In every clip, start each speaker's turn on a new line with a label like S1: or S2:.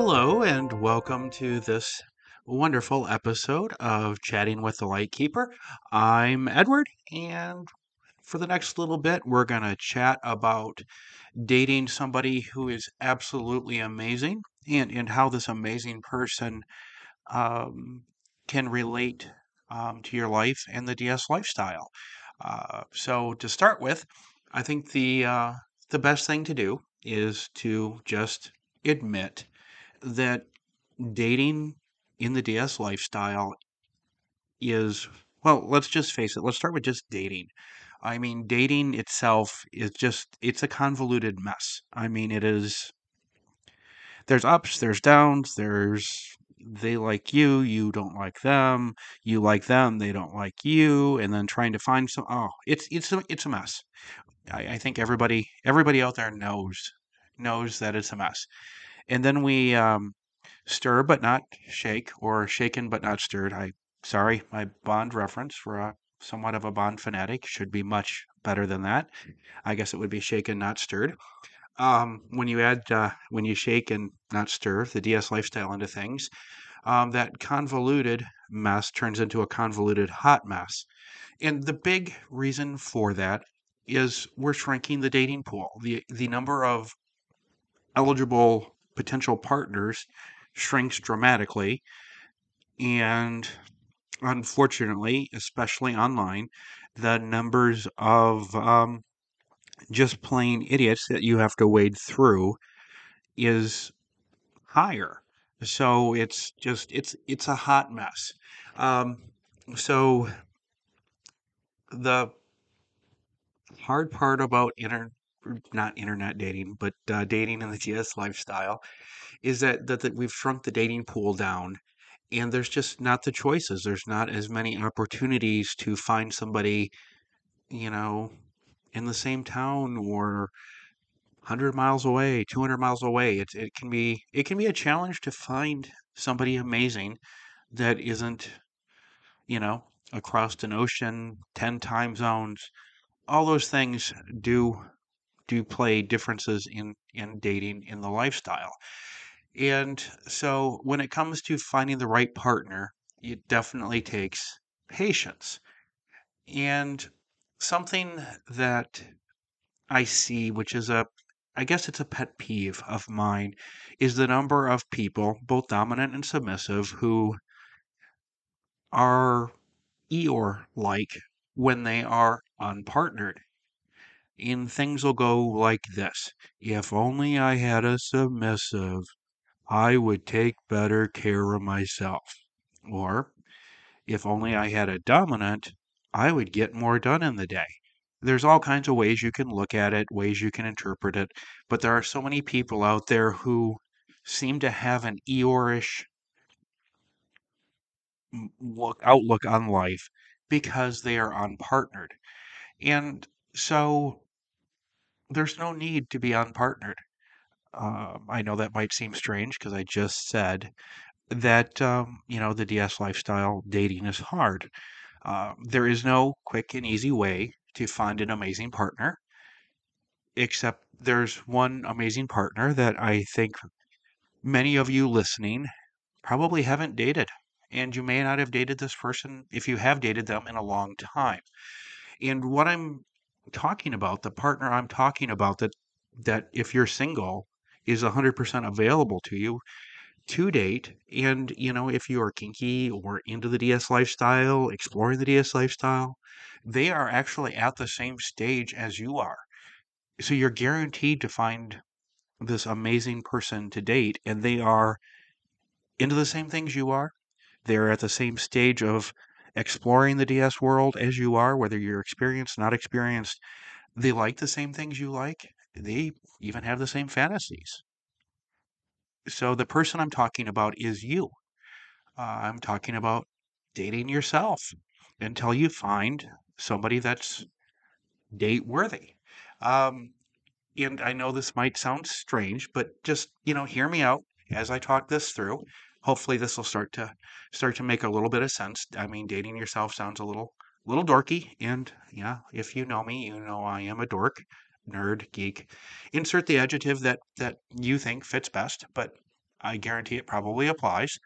S1: Hello, and welcome to this wonderful episode of Chatting with the Lightkeeper. I'm Edward, and for the next little bit, we're going to chat about dating somebody who is absolutely amazing and, and how this amazing person um, can relate um, to your life and the DS lifestyle. Uh, so, to start with, I think the uh, the best thing to do is to just admit that dating in the DS lifestyle is, well, let's just face it. Let's start with just dating. I mean, dating itself is just, it's a convoluted mess. I mean, it is, there's ups, there's downs, there's, they like you, you don't like them, you like them, they don't like you, and then trying to find some, oh, it's, it's, a, it's a mess. I, I think everybody, everybody out there knows, knows that it's a mess. And then we, um, stir but not shake, or shaken but not stirred. I sorry, my Bond reference for a somewhat of a Bond fanatic should be much better than that. I guess it would be shaken, not stirred. Um, when you add uh, when you shake and not stir the DS lifestyle into things, um, that convoluted mess turns into a convoluted hot mess. And the big reason for that is we're shrinking the dating pool. The the number of eligible potential partners shrinks dramatically. And unfortunately, especially online, the numbers of um, just plain idiots that you have to wade through is higher. So it's just it's it's a hot mess. Um, so the hard part about inter not internet dating, but uh, dating in the DS lifestyle is that, that that we've shrunk the dating pool down and there's just not the choices. There's not as many opportunities to find somebody, you know, in the same town or 100 miles away, 200 miles away. It it can be it can be a challenge to find somebody amazing that isn't, you know, across an ocean, 10 time zones. All those things do do play differences in in dating in the lifestyle. And so when it comes to finding the right partner, it definitely takes patience. And something that I see, which is a, I guess it's a pet peeve of mine, is the number of people, both dominant and submissive, who are Eeyore like when they are unpartnered. And things will go like this If only I had a submissive, I would take better care of myself. Or, if only I had a dominant, I would get more done in the day. There's all kinds of ways you can look at it, ways you can interpret it, but there are so many people out there who seem to have an Eeyore-ish outlook on life because they are unpartnered. And so there's no need to be unpartnered. Um, I know that might seem strange because I just said that, um, you know, the DS lifestyle dating is hard. Uh, there is no quick and easy way to find an amazing partner, except there's one amazing partner that I think many of you listening probably haven't dated. And you may not have dated this person if you have dated them in a long time. And what I'm talking about, the partner I'm talking about, that that if you're single is 100% available to you to date. And, you know, if you are kinky or into the DS lifestyle, exploring the DS lifestyle, they are actually at the same stage as you are. So you're guaranteed to find this amazing person to date, and they are into the same things you are. They're at the same stage of exploring the DS world as you are, whether you're experienced, not experienced. They like the same things you like they even have the same fantasies. So the person I'm talking about is you. Uh, I'm talking about dating yourself until you find somebody that's date worthy. Um, and I know this might sound strange, but just you know, hear me out as I talk this through. Hopefully, this will start to start to make a little bit of sense. I mean, dating yourself sounds a little little dorky, and yeah, if you know me, you know I am a dork nerd, geek. Insert the adjective that that you think fits best, but I guarantee it probably applies.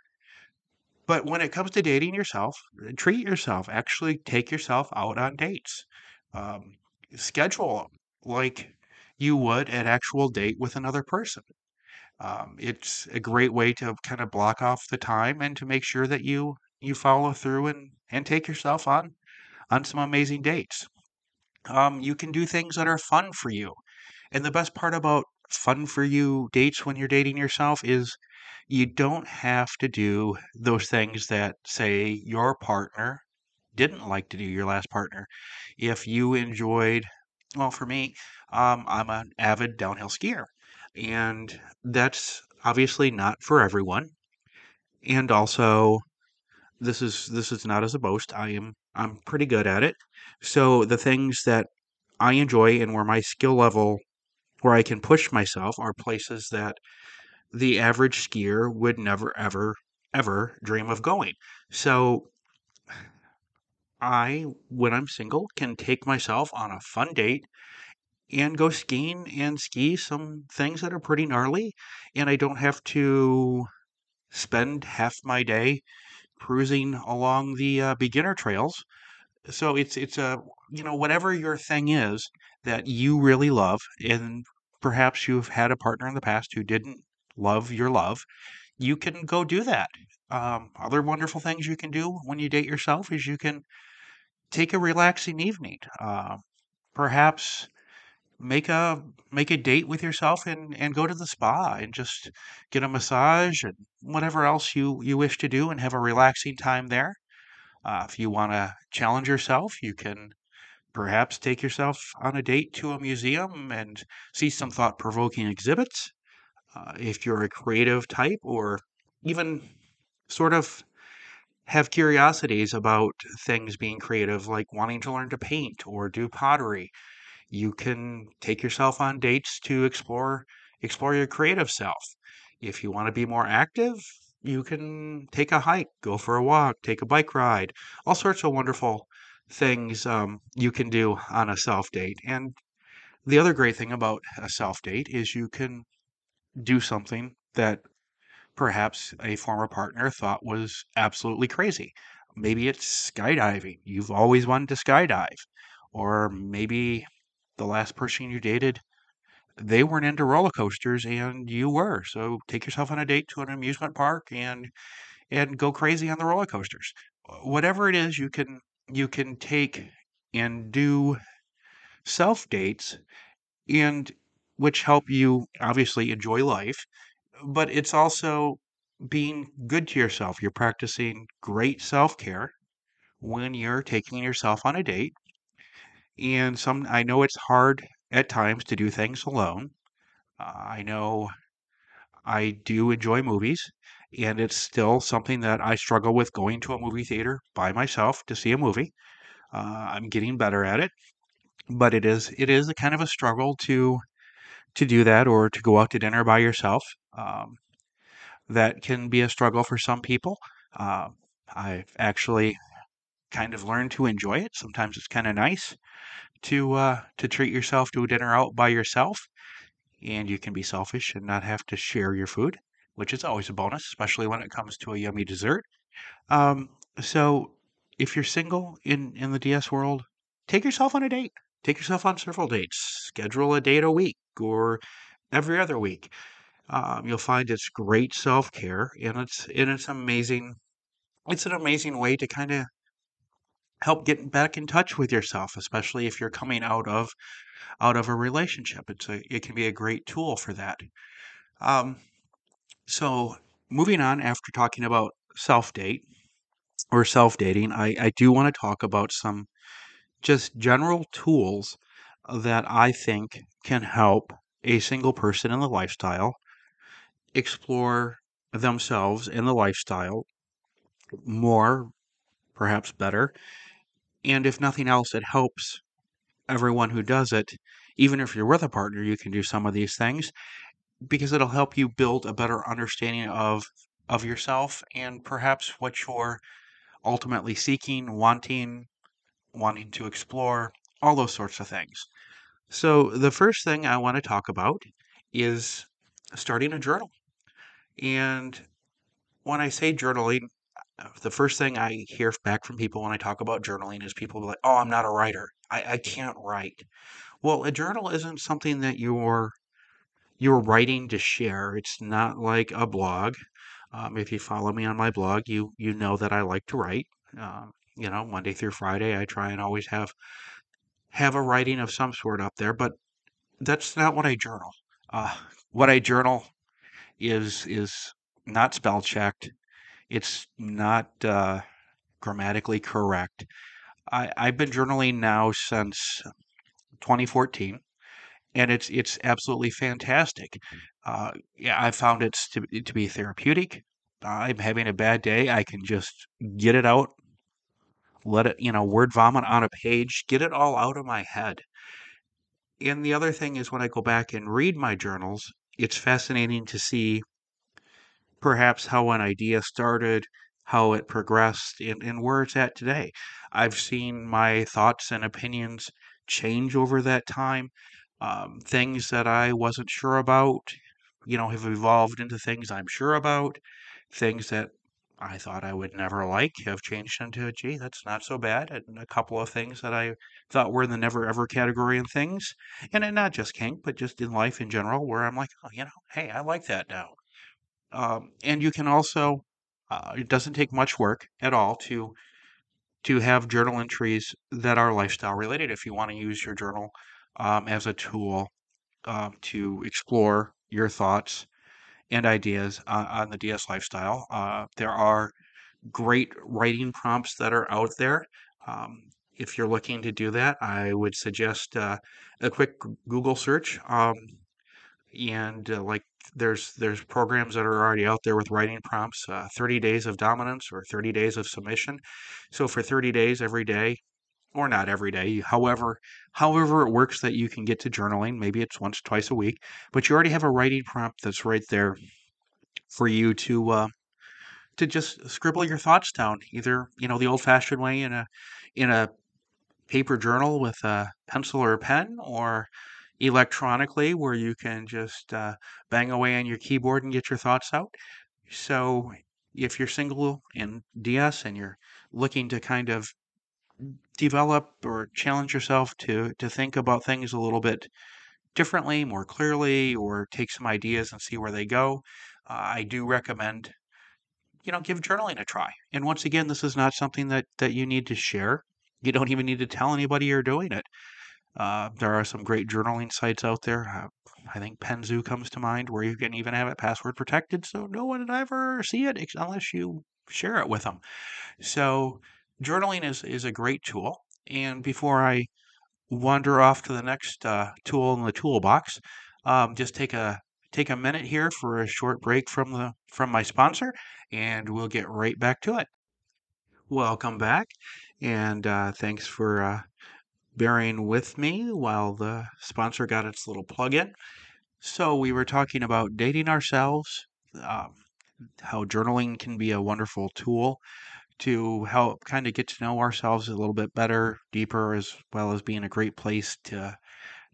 S1: But when it comes to dating yourself, treat yourself. Actually, take yourself out on dates. Um, schedule 'em like you would an actual date with another person. Um, it's a great way to kind of block off the time and to make sure that you you follow through and and take yourself on on some amazing dates. Um, you can do things that are fun for you. And the best part about fun for you dates when you're dating yourself is you don't have to do those things that, say, your partner didn't like to do, your last partner. If you enjoyed, well, for me, um, I'm an avid downhill skier, and that's obviously not for everyone. And also, this is this is not as a boast. I am I'm pretty good at it. So the things that I enjoy and where my skill level where I can push myself are places that the average skier would never ever ever dream of going. So I when I'm single can take myself on a fun date and go skiing and ski some things that are pretty gnarly and I don't have to spend half my day cruising along the uh, beginner trails. So it's it's a you know whatever your thing is that you really love, and perhaps you've had a partner in the past who didn't love your love, you can go do that. Um, other wonderful things you can do when you date yourself is you can take a relaxing evening. Uh, perhaps make a make a date with yourself and and go to the spa and just get a massage and whatever else you you wish to do and have a relaxing time there. Uh, if you want to challenge yourself, you can perhaps take yourself on a date to a museum and see some thought-provoking exhibits. Uh, if you're a creative type or even sort of have curiosities about things being creative, like wanting to learn to paint or do pottery, you can take yourself on dates to explore explore your creative self. If you want to be more active, you can take a hike, go for a walk, take a bike ride, all sorts of wonderful things um, you can do on a self date. And the other great thing about a self date is you can do something that perhaps a former partner thought was absolutely crazy. Maybe it's skydiving. You've always wanted to skydive. Or maybe the last person you dated, they weren't into roller coasters and you were. So take yourself on a date to an amusement park and and go crazy on the roller coasters. Whatever it is you can you can take and do self dates and which help you obviously enjoy life, but it's also being good to yourself. You're practicing great self-care when you're taking yourself on a date. And some I know it's hard at times to do things alone. Uh, I know I do enjoy movies, and it's still something that I struggle with going to a movie theater by myself to see a movie. Uh, I'm getting better at it, but it is it is a kind of a struggle to to do that or to go out to dinner by yourself. Um, that can be a struggle for some people. Uh, I've actually kind of learn to enjoy it. Sometimes it's kind of nice to uh, to treat yourself to a dinner out by yourself, and you can be selfish and not have to share your food, which is always a bonus, especially when it comes to a yummy dessert. Um, so, if you're single in in the DS world, take yourself on a date. Take yourself on several dates. Schedule a date a week or every other week. Um, you'll find it's great self care, and it's and it's amazing. It's an amazing way to kind of help get back in touch with yourself, especially if you're coming out of out of a relationship. It's a it can be a great tool for that. Um, so moving on after talking about self date or self dating, I, I do want to talk about some just general tools that I think can help a single person in the lifestyle explore themselves in the lifestyle more, perhaps better. And if nothing else, it helps everyone who does it. Even if you're with a partner, you can do some of these things because it'll help you build a better understanding of of yourself and perhaps what you're ultimately seeking, wanting, wanting to explore, all those sorts of things. So, the first thing I want to talk about is starting a journal. And when I say journaling, the first thing I hear back from people when I talk about journaling is people be like, "Oh, I'm not a writer. I, I can't write." Well, a journal isn't something that you're you're writing to share. It's not like a blog. Um, if you follow me on my blog, you you know that I like to write. Um, you know, Monday through Friday, I try and always have have a writing of some sort up there, but that's not what I journal. Uh, what I journal is is not spell checked. It's not uh, grammatically correct. I, I've been journaling now since 2014, and it's it's absolutely fantastic. Uh, yeah, I found it to, to be therapeutic. I'm having a bad day. I can just get it out, let it, you know, word vomit on a page, get it all out of my head. And the other thing is when I go back and read my journals, it's fascinating to see perhaps how an idea started, how it progressed, and, and where it's at today. I've seen my thoughts and opinions change over that time. Um, things that I wasn't sure about, you know, have evolved into things I'm sure about. Things that I thought I would never like have changed into, gee, that's not so bad. And a couple of things that I thought were in the never ever category in things. And not just kink, but just in life in general, where I'm like, oh, you know, hey, I like that now. Um, and you can also, uh, it doesn't take much work at all to to have journal entries that are lifestyle related. If you want to use your journal um, as a tool um, to explore your thoughts and ideas on, on the DS lifestyle, uh, there are great writing prompts that are out there. Um, if you're looking to do that, I would suggest uh, a quick Google search. Um, and uh, like there's there's programs that are already out there with writing prompts uh, 30 days of dominance or 30 days of submission. So for 30 days every day or not every day however however it works that you can get to journaling maybe it's once twice a week but you already have a writing prompt that's right there for you to uh, to just scribble your thoughts down either you know the old fashioned way in a in a paper journal with a pencil or a pen or electronically where you can just uh, bang away on your keyboard and get your thoughts out. So if you're single in DS and you're looking to kind of develop or challenge yourself to to think about things a little bit differently, more clearly, or take some ideas and see where they go, uh, I do recommend you know give journaling a try. And once again, this is not something that that you need to share. You don't even need to tell anybody you're doing it. Uh, there are some great journaling sites out there. Uh, I think Penzu comes to mind, where you can even have it password protected, so no one would ever see it unless you share it with them. So journaling is is a great tool. And before I wander off to the next uh, tool in the toolbox, um, just take a take a minute here for a short break from the from my sponsor, and we'll get right back to it. Welcome back, and uh, thanks for uh, bearing with me while the sponsor got its little plug in. So, we were talking about dating ourselves, um, how journaling can be a wonderful tool to help kind of get to know ourselves a little bit better, deeper, as well as being a great place to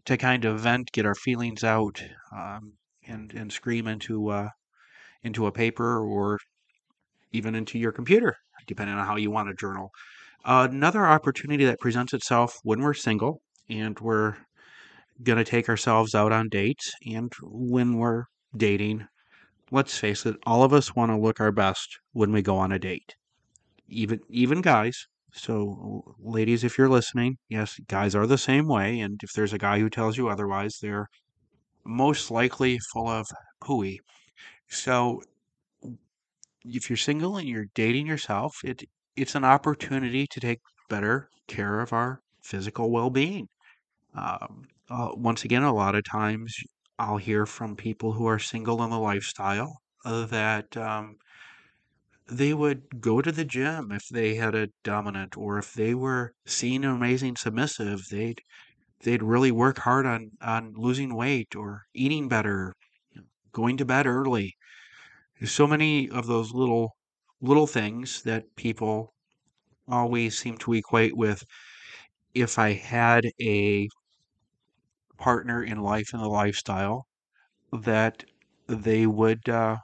S1: to kind of vent, get our feelings out, um, and and scream into uh, into a paper or even into your computer, depending on how you want to journal. Another opportunity that presents itself when we're single and we're going to take ourselves out on dates and when we're dating, let's face it, all of us want to look our best when we go on a date. Even even guys. So ladies, if you're listening, yes, guys are the same way and if there's a guy who tells you otherwise, they're most likely full of hooey. So if you're single and you're dating yourself, it it's an opportunity to take better care of our physical well-being. Um, uh, once again, a lot of times I'll hear from people who are single in the lifestyle uh, that um, they would go to the gym if they had a dominant, or if they were seeing an amazing submissive, they'd they'd really work hard on on losing weight or eating better, going to bed early. There's so many of those little little things that people always seem to equate with if I had a partner in life and the lifestyle that they would uh,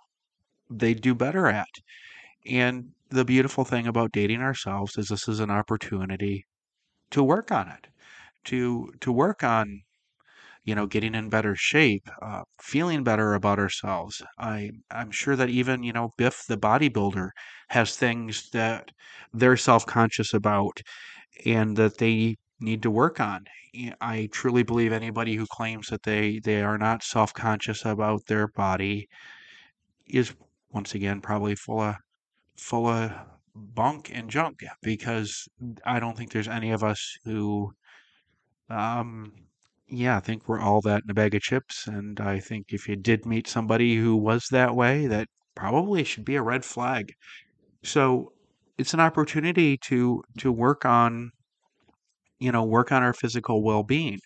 S1: they do better at. And the beautiful thing about dating ourselves is this is an opportunity to work on it, to to work on you know getting in better shape, uh, feeling better about ourselves. I I'm sure that even you know Biff the bodybuilder has things that they're self conscious about and that they need to work on. I truly believe anybody who claims that they they are not self conscious about their body is once again probably full of full of bunk and junk because I don't think there's any of us who, um, yeah, I think we're all that in a bag of chips. And I think if you did meet somebody who was that way, that probably should be a red flag. So it's an opportunity to to work on, you know, work on our physical well-being.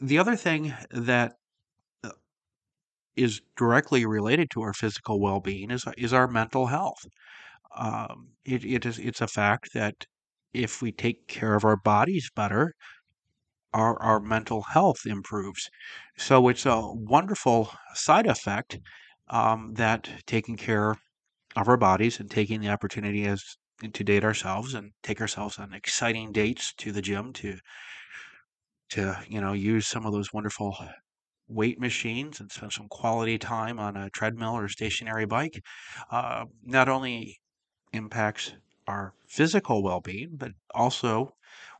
S1: The other thing that uh, directly related to our physical well-being is is our mental health. Um, it, it is it's a fact that if we take care of our bodies better, our, our mental health improves. So it's a wonderful side effect um, that taking care of our bodies and taking the opportunity as to date ourselves and take ourselves on exciting dates to the gym to to you know use some of those wonderful weight machines and spend some quality time on a treadmill or stationary bike uh, not only impacts our physical well-being, but also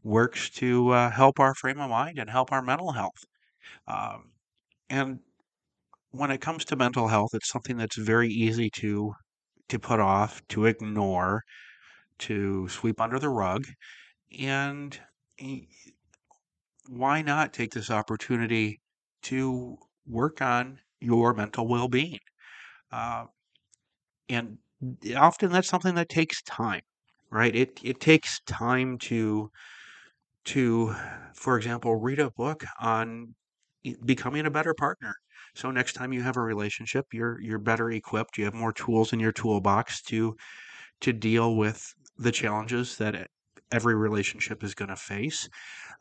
S1: works to uh, help our frame of mind and help our mental health. Um, and when it comes to mental health, it's something that's very easy to to put off, to ignore, to sweep under the rug. And why not take this opportunity to work on your mental well-being? Uh, and often that's something that takes time, right? It it takes time to to, for example, read a book on becoming a better partner. So next time you have a relationship, you're you're better equipped. You have more tools in your toolbox to to deal with the challenges that every relationship is going to face.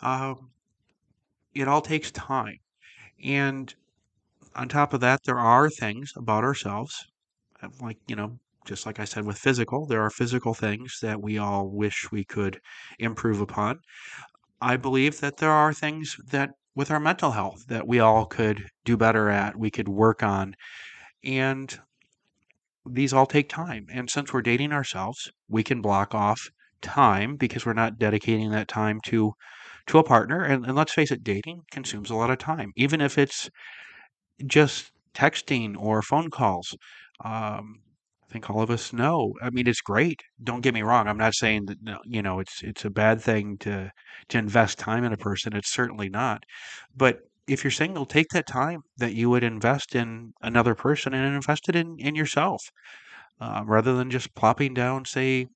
S1: Um, it all takes time, and on top of that, there are things about ourselves, uh, like you know, just like I said with physical, there are physical things that we all wish we could improve upon I believe that there are things that with our mental health that we all could do better at, we could work on. And these all take time. And since we're dating ourselves, we can block off time because we're not dedicating that time to to a partner. And, and let's face it, dating consumes a lot of time. Even if it's just texting or phone calls. Um, think all of us know. I mean, it's great. Don't get me wrong. I'm not saying that you know it's it's a bad thing to to invest time in a person. It's certainly not. But if you're single, take that time that you would invest in another person and invest it in in yourself, uh, rather than just plopping down, say,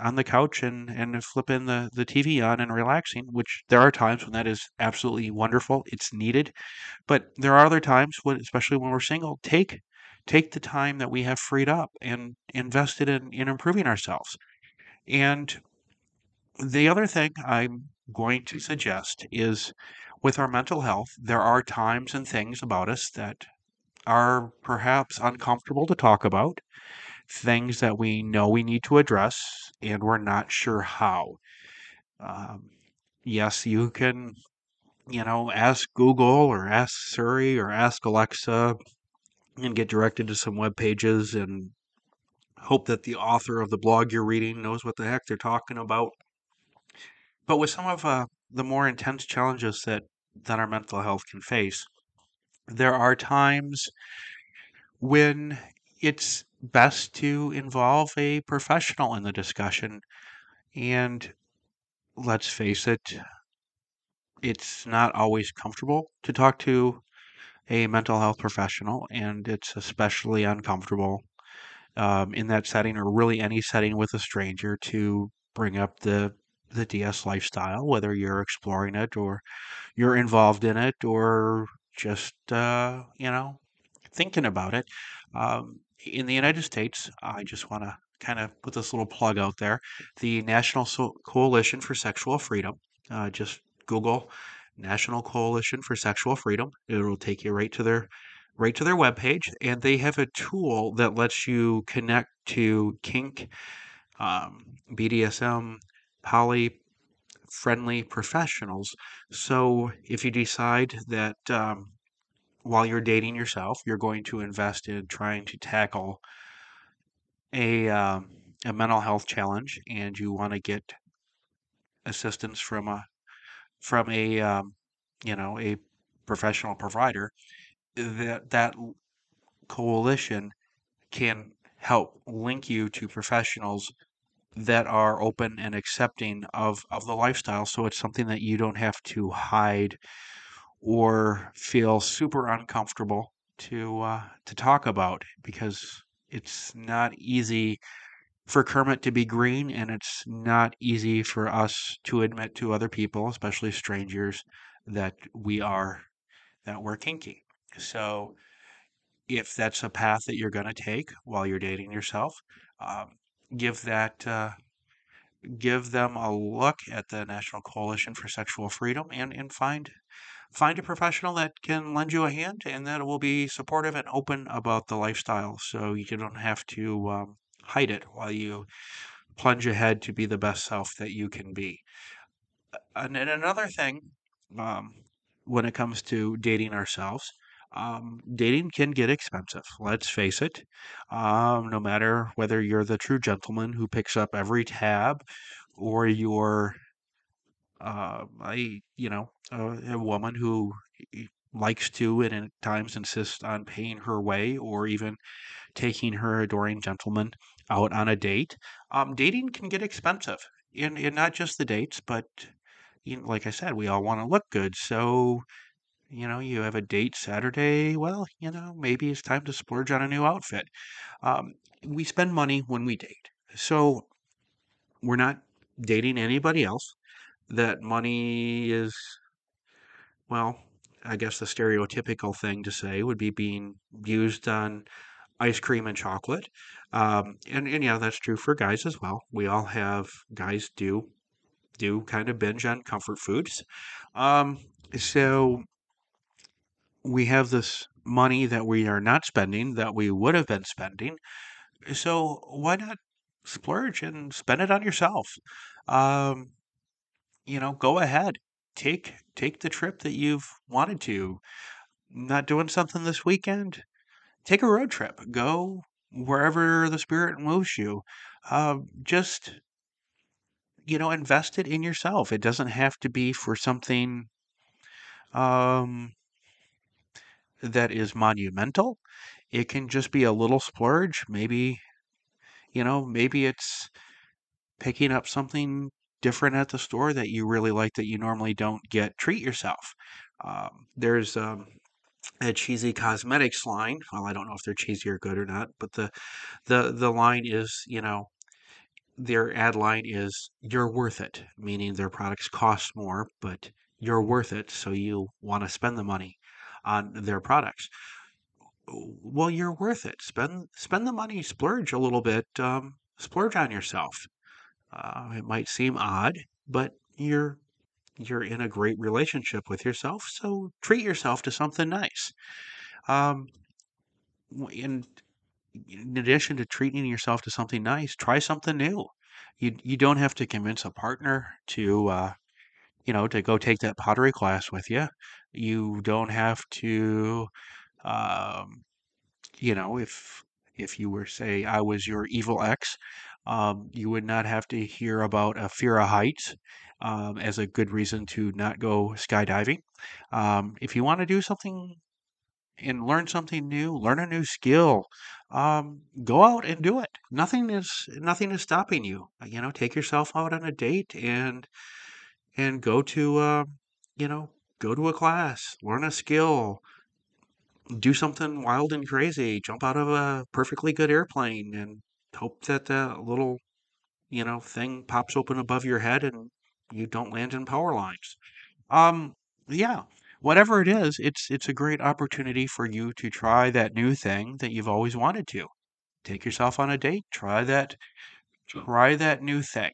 S1: on the couch and and flipping the the TV on and relaxing. Which there are times when that is absolutely wonderful. It's needed but there are other times when, especially when we're single, take take the time that we have freed up and invest it in, in improving ourselves. And the other thing I'm going to suggest is with our mental health, there are times and things about us that are perhaps uncomfortable to talk about, things that we know we need to address, and we're not sure how. Um, yes, you can, you know, ask Google or ask Siri or ask Alexa and get directed to some web pages and hope that the author of the blog you're reading knows what the heck they're talking about. But with some of uh, the more intense challenges that, that our mental health can face, there are times when it's best to involve a professional in the discussion. And let's face it, it's not always comfortable to talk to a mental health professional, and it's especially uncomfortable um, in that setting or really any setting with a stranger to bring up the the DS lifestyle, whether you're exploring it or you're involved in it or just uh, you know thinking about it. Um, in the United States, I just want to kind of put this little plug out there. The National so- Coalition for Sexual Freedom. Uh, just Google National Coalition for Sexual Freedom. It will take you right to their right to their webpage, and they have a tool that lets you connect to kink, um, BDSM, poly friendly professionals. So if you decide that um, while you're dating yourself, you're going to invest in trying to tackle a um, a mental health challenge, and you want to get assistance from a from a um, you know a professional provider, that that coalition can help link you to professionals that are open and accepting of, of the lifestyle. So it's something that you don't have to hide or feel super uncomfortable to uh, to talk about because it's not easy for Kermit to be green, and it's not easy for us to admit to other people, especially strangers, that we are that we're kinky. So if that's a path that you're going to take while you're dating yourself, um, give that uh, give them a look at the National Coalition for Sexual Freedom and and find find a professional that can lend you a hand and that will be supportive and open about the lifestyle, so you don't have to um, hide it while you plunge ahead to be the best self that you can be. And, and another thing, um, when it comes to dating ourselves, um, dating can get expensive. Let's face it. Um, no matter whether you're the true gentleman who picks up every tab, or you're uh, a you know a, a woman who likes to and at times insists on paying her way, or even taking her adoring gentleman out on a date. Um, dating can get expensive, and, and not just the dates, but you know, like I said, we all want to look good. So you know, you have a date Saturday. Well, you know, maybe it's time to splurge on a new outfit. Um, we spend money when we date. So we're not dating anybody else. That money is, well, I guess the stereotypical thing to say would be being used on ice cream and chocolate. Um, and, and yeah, that's true for guys as well. We all have, guys do, do kind of binge on comfort foods. Um, so we have this money that we are not spending that we would have been spending. So why not splurge and spend it on yourself? Um, you know, go ahead. Take take the trip that you've wanted to. Not doing something this weekend? Take a road trip. Go wherever the spirit moves you. Uh, just you know, invest it in yourself. It doesn't have to be for something um that is monumental. It can just be a little splurge. Maybe, you know, maybe it's picking up something different at the store that you really like that you normally don't get. Treat yourself. Um, there's um, a cheesy cosmetics line. Well, I don't know if they're cheesy or good or not, but the the the line is, you know, their ad line is "You're worth it," meaning their products cost more, but you're worth it, so you want to spend the money on their products. Well, you're worth it. Spend spend the money, splurge a little bit, um, splurge on yourself. Uh, it might seem odd, but you're you're in a great relationship with yourself, so treat yourself to something nice. Um, in in addition to treating yourself to something nice, try something new. You you don't have to convince a partner to uh, you know, to go take that pottery class with you. You don't have to, um, you know, if if you were say I was your evil ex, um, you would not have to hear about a fear of heights um, as a good reason to not go skydiving. Um, if you want to do something and learn something new, learn a new skill, um, go out and do it. Nothing is nothing is stopping you. You know, take yourself out on a date and and go to, uh, you know, go to a class, learn a skill, do something wild and crazy, jump out of a perfectly good airplane, and hope that the little, you know, thing pops open above your head and you don't land in power lines. Um, yeah, whatever it is, it's it's a great opportunity for you to try that new thing that you've always wanted to. Take yourself on a date, try that, try that new thing.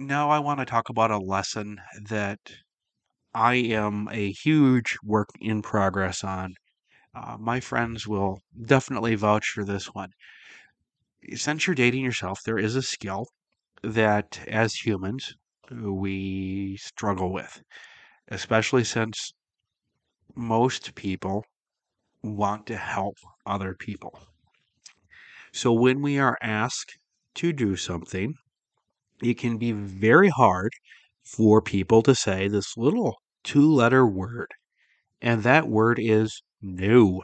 S1: Now I want to talk about a lesson that I am a huge work in progress on Uh, my friends will definitely vouch for this one. Since you're dating yourself, there is a skill that as humans we struggle with, especially since most people want to help other people. So when we are asked to do something, it can be very hard for people to say this little two letter word, and that word is no.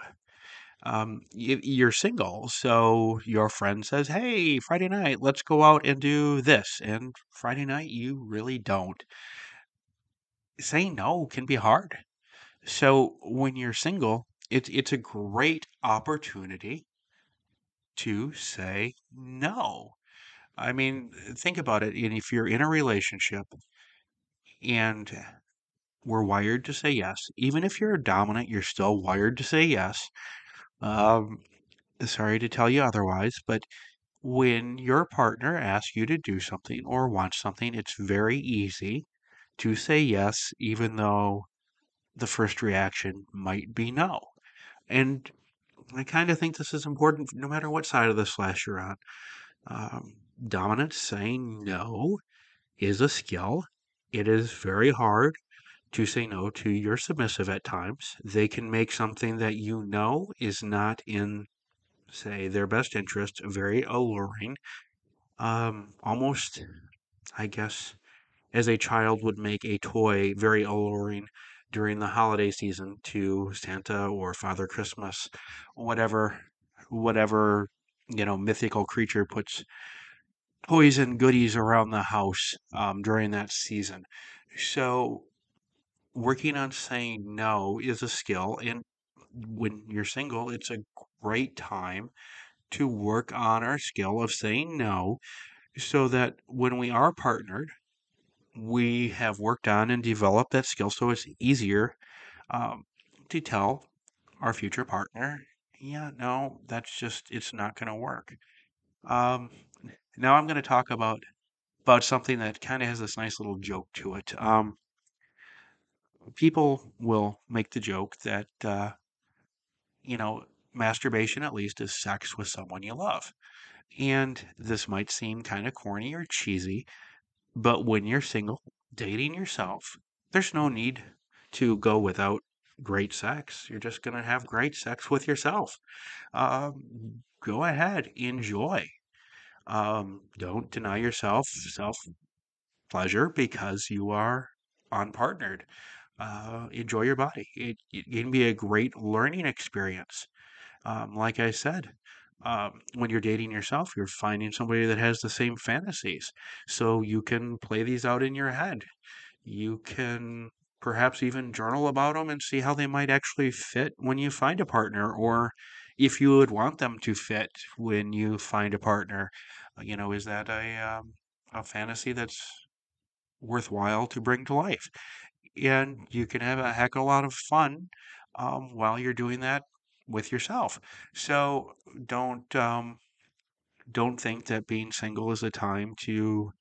S1: Um, you're single, so your friend says, Hey, Friday night, let's go out and do this. And Friday night, you really don't. Saying no can be hard. So when you're single, it's it's a great opportunity to say no. I mean, think about it. And if you're in a relationship and we're wired to say yes, even if you're a dominant, you're still wired to say yes. Um, sorry to tell you otherwise, but when your partner asks you to do something or wants something, it's very easy to say yes, even though the first reaction might be no. And I kind of think this is important no matter what side of the slash you're on. Um, dominants saying no is a skill. It is very hard to say no to your submissive at times. They can make something that you know is not in, say, their best interest very alluring. Um, almost, I guess, as a child would make a toy very alluring during the holiday season to Santa or Father Christmas, whatever, whatever you know, mythical creature puts toys and goodies around the house um, during that season. So, working on saying no is a skill, and when you're single, it's a great time to work on our skill of saying no so that when we are partnered, we have worked on and developed that skill so it's easier um, to tell our future partner, yeah, no, that's just, it's not going to work. Um, now I'm going to talk about about something that kind of has this nice little joke to it. Um, people will make the joke that, uh, you know, masturbation at least is sex with someone you love. And this might seem kind of corny or cheesy, but when you're single, dating yourself, there's no need to go without great sex. You're just going to have great sex with yourself. Um, go ahead, enjoy. Um, don't deny yourself self pleasure because you are unpartnered. Uh, enjoy your body. It, it, can be a great learning experience. Um, like I said, um, when you're dating yourself, you're finding somebody that has the same fantasies. So you can play these out in your head. You can perhaps even journal about them and see how they might actually fit when you find a partner or if you would want them to fit when you find a partner. Uh, you know, is that a, um, a fantasy that's worthwhile to bring to life? And you can have a heck of a lot of fun um, while you're doing that with yourself. So don't um, don't think that being single is a time to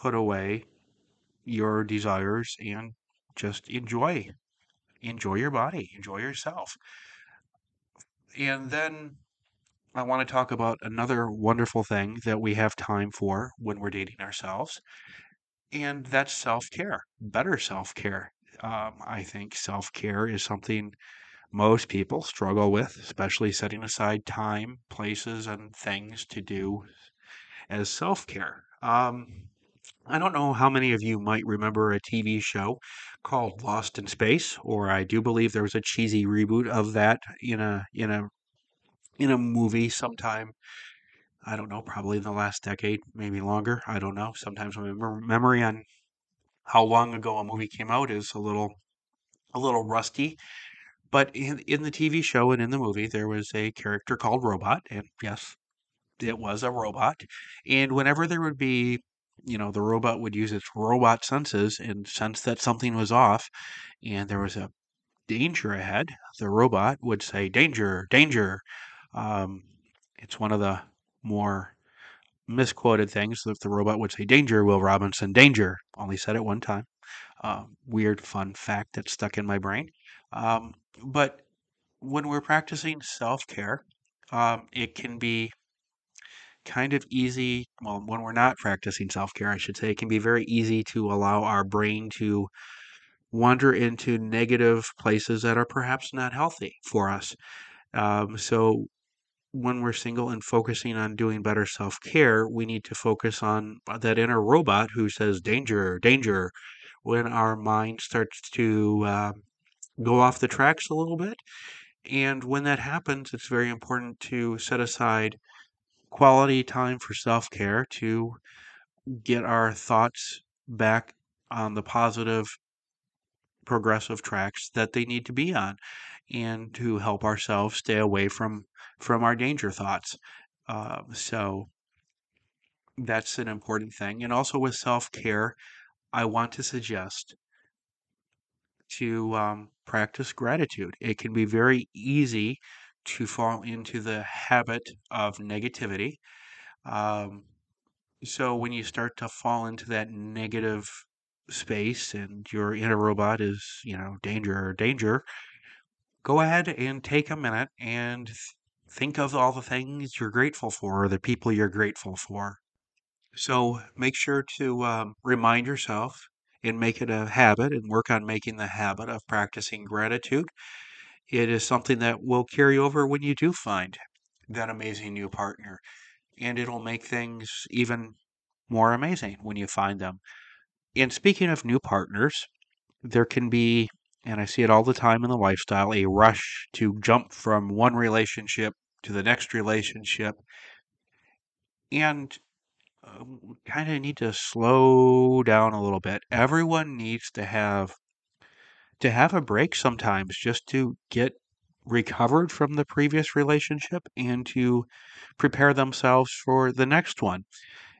S1: put away your desires and just enjoy enjoy your body, enjoy yourself. And then I want to talk about another wonderful thing that we have time for when we're dating ourselves, and that's self care, better self care. Um, I think self care is something most people struggle with, especially setting aside time, places, and things to do as self care. Um, I don't know how many of you might remember a TV show called Lost in Space, or I do believe there was a cheesy reboot of that in a in a in a movie sometime. I don't know, probably in the last decade, maybe longer. I don't know. Sometimes my memory on how long ago a movie came out is a little a little rusty. But in, in the TV show and in the movie, there was a character called Robot, and yes, it was a robot. And whenever there would be, you know, the robot would use its robot senses and sense that something was off, and there was a danger ahead, the robot would say, Danger, danger. Um, it's one of the more misquoted things that the robot would say, Danger, Will Robinson, danger. Only said it one time. Uh, weird, fun fact that stuck in my brain. Um, but when we're practicing self care, um, it can be kind of easy. Well, when we're not practicing self care, I should say, it can be very easy to allow our brain to wander into negative places that are perhaps not healthy for us. Um, so, when we're single and focusing on doing better self care, we need to focus on uh, that inner robot who says, danger, danger. When our mind starts to uh, go off the tracks a little bit. And when that happens, it's very important to set aside quality time for self care to get our thoughts back on the positive, progressive tracks that they need to be on and to help ourselves stay away from from our danger thoughts. Uh, so that's an important thing. And also with self care, I want to suggest to um, practice gratitude. It can be very easy to fall into the habit of negativity. Um, so when you start to fall into that negative space and your inner robot is, you know, danger, danger, go ahead and take a minute and think of all the things you're grateful for, the people you're grateful for. So make sure to um, remind yourself and make it a habit and work on making the habit of practicing gratitude. It is something that will carry over when you do find that amazing new partner. And it'll make things even more amazing when you find them. And speaking of new partners, there can be, and I see it all the time in the lifestyle, a rush to jump from one relationship to the next relationship. And um, kind of need to slow down a little bit. Everyone needs to have to have a break sometimes just to get recovered from the previous relationship and to prepare themselves for the next one.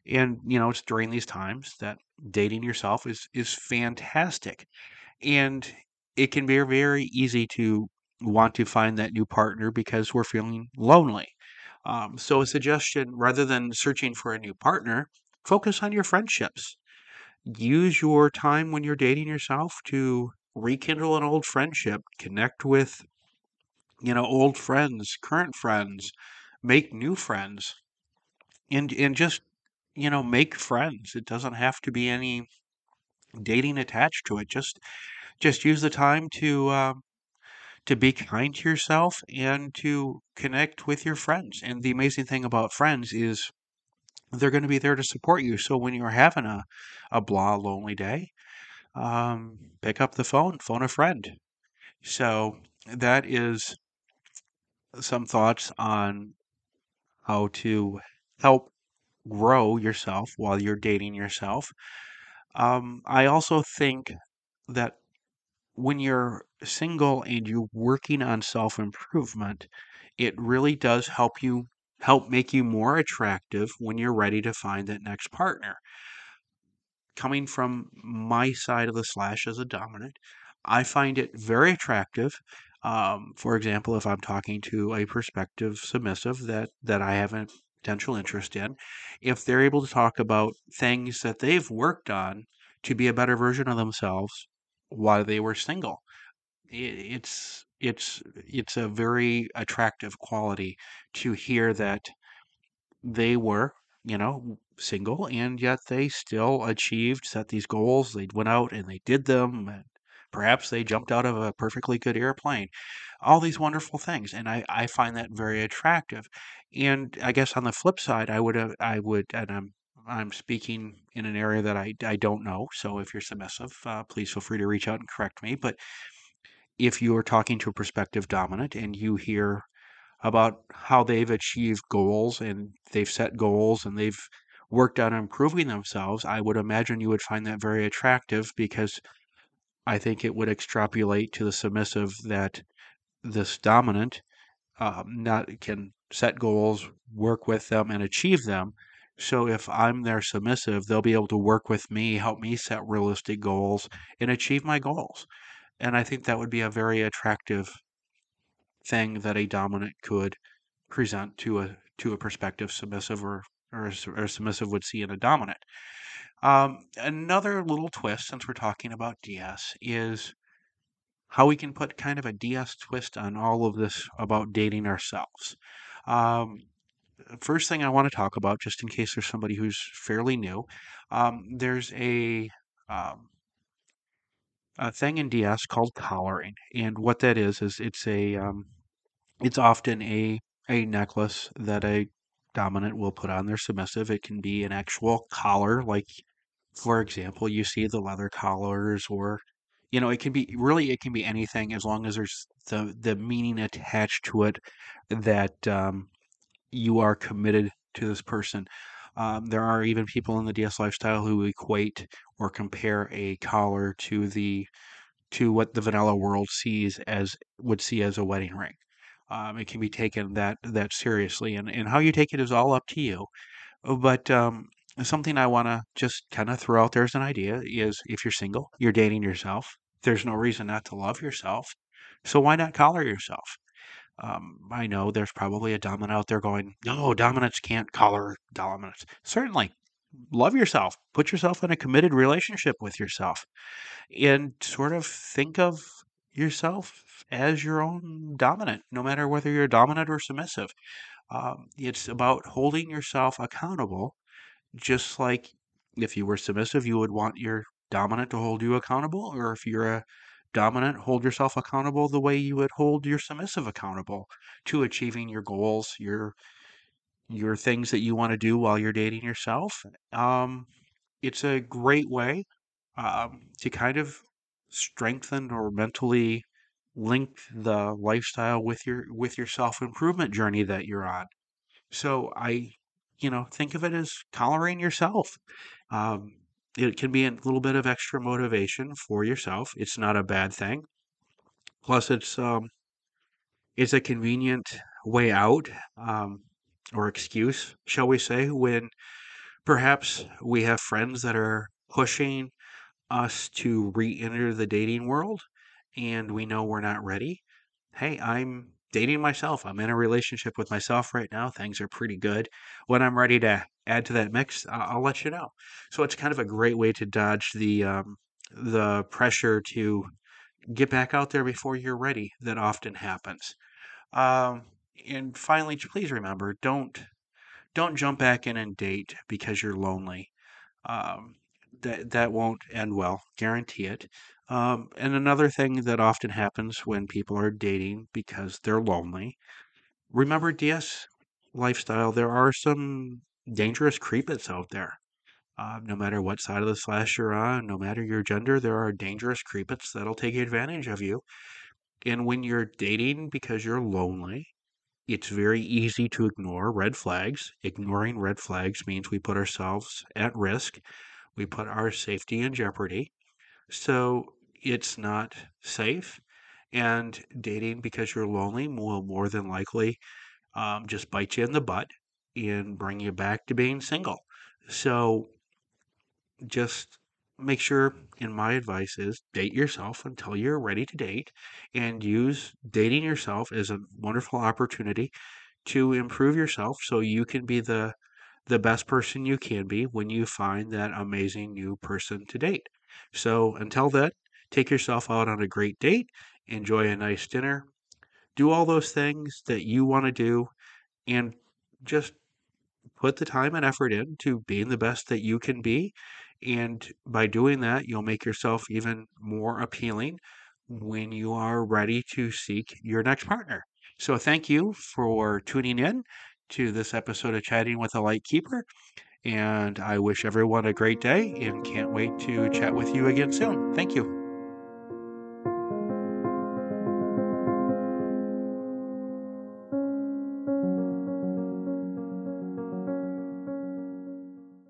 S1: And you know, it's during these times that dating yourself is is fantastic. And it can be very easy to want to find that new partner because we're feeling lonely. Um, so, a suggestion rather than searching for a new partner, focus on your friendships. Use your time when you're dating yourself to rekindle an old friendship, connect with, you know, old friends, current friends, make new friends, and and just you know make friends. It doesn't have to be any dating attached to it. Just just use the time to um, to be kind to yourself and to connect with your friends. And the amazing thing about friends is they're going to be there to support you. So when you're having a, a blah, lonely day, um, pick up the phone, phone a friend. So that is some thoughts on how to help grow yourself while you're dating yourself. Um, I also think that when you're single and you're working on self improvement, it really does help you help make you more attractive when you're ready to find that next partner. Coming from my side of the slash as a dominant, I find it very attractive. Um, for example, if I'm talking to a prospective submissive that that I have a potential interest in, if they're able to talk about things that they've worked on to be a better version of themselves while they were single, it's it's it's a very attractive quality to hear that they were, you know, single and yet they still achieved set these goals. They went out and they did them. And perhaps they jumped out of a perfectly good airplane. All these wonderful things, and I I find that very attractive. And I guess on the flip side, I would I would and I'm I'm speaking in an area that I, I don't know. So if you're submissive, uh, please feel free to reach out and correct me. But if you are talking to a prospective dominant and you hear about how they've achieved goals and they've set goals and they've worked on improving themselves, I would imagine you would find that very attractive because I think it would extrapolate to the submissive that this dominant um, not can set goals, work with them, and achieve them. So if I'm their submissive, they'll be able to work with me, help me set realistic goals, and achieve my goals. And I think that would be a very attractive thing that a dominant could present to a to a prospective submissive or or or submissive would see in a dominant. Um, another little twist, since we're talking about DS, is how we can put kind of a DS twist on all of this about dating ourselves. Um, first thing I want to talk about, just in case there's somebody who's fairly new, um, there's a um, a thing in DS called collaring, and what that is is it's a um, it's often a a necklace that a dominant will put on their submissive. It can be an actual collar, like for example, you see the leather collars, or you know, it can be really it can be anything as long as there's the the meaning attached to it that um, you are committed to this person. Um, there are even people in the DS lifestyle who equate or compare a collar to the to what the vanilla world sees as would see as a wedding ring. Um, it can be taken that that seriously, and and how you take it is all up to you. But um, something I want to just kind of throw out there as an idea is if you're single, you're dating yourself. There's no reason not to love yourself. So why not collar yourself? Um, I know there's probably a dominant out there going, no, dominants can't collar dominants. Certainly, love yourself. Put yourself in a committed relationship with yourself and sort of think of yourself as your own dominant, no matter whether you're dominant or submissive. Um, it's about holding yourself accountable, just like if you were submissive, you would want your dominant to hold you accountable, or if you're a dominant, hold yourself accountable the way you would hold your submissive accountable to achieving your goals, your your things that you want to do while you're dating yourself. Um, it's a great way um, to kind of strengthen or mentally link the lifestyle with your with your self improvement journey that you're on. So I, you know, think of it as collaring yourself. Um, it can be a little bit of extra motivation for yourself. It's not a bad thing. Plus, it's um, it's a convenient way out um, or excuse, shall we say, when perhaps we have friends that are pushing us to re-enter the dating world and we know we're not ready. Hey, I'm dating myself. I'm in a relationship with myself right now. Things are pretty good. When I'm ready to add to that mix, I'll let you know. So it's kind of a great way to dodge the um, the pressure to get back out there before you're ready. That often happens. Um, and finally, please remember, don't don't jump back in and date because you're lonely. Um, that that won't end well, guarantee it. Um, and another thing that often happens when people are dating because they're lonely, remember DS lifestyle, there are some dangerous creepets out there. Uh, no matter what side of the slash you're on, no matter your gender, there are dangerous creepets that'll take advantage of you. And when you're dating because you're lonely, it's very easy to ignore red flags. Ignoring red flags means we put ourselves at risk, we put our safety in jeopardy. So it's not safe. And dating because you're lonely will more than likely um, just bite you in the butt and bring you back to being single. So just make sure, and my advice is date yourself until you're ready to date and use dating yourself as a wonderful opportunity to improve yourself so you can be the the best person you can be when you find that amazing new person to date. So until then, take yourself out on a great date, enjoy a nice dinner, do all those things that you want to do, and just put the time and effort in to being the best that you can be. And by doing that, you'll make yourself even more appealing when you are ready to seek your next partner. So, thank you for tuning in to this episode of Chatting with a Lightkeeper. And I wish everyone a great day and can't wait to chat with you again soon. Thank you.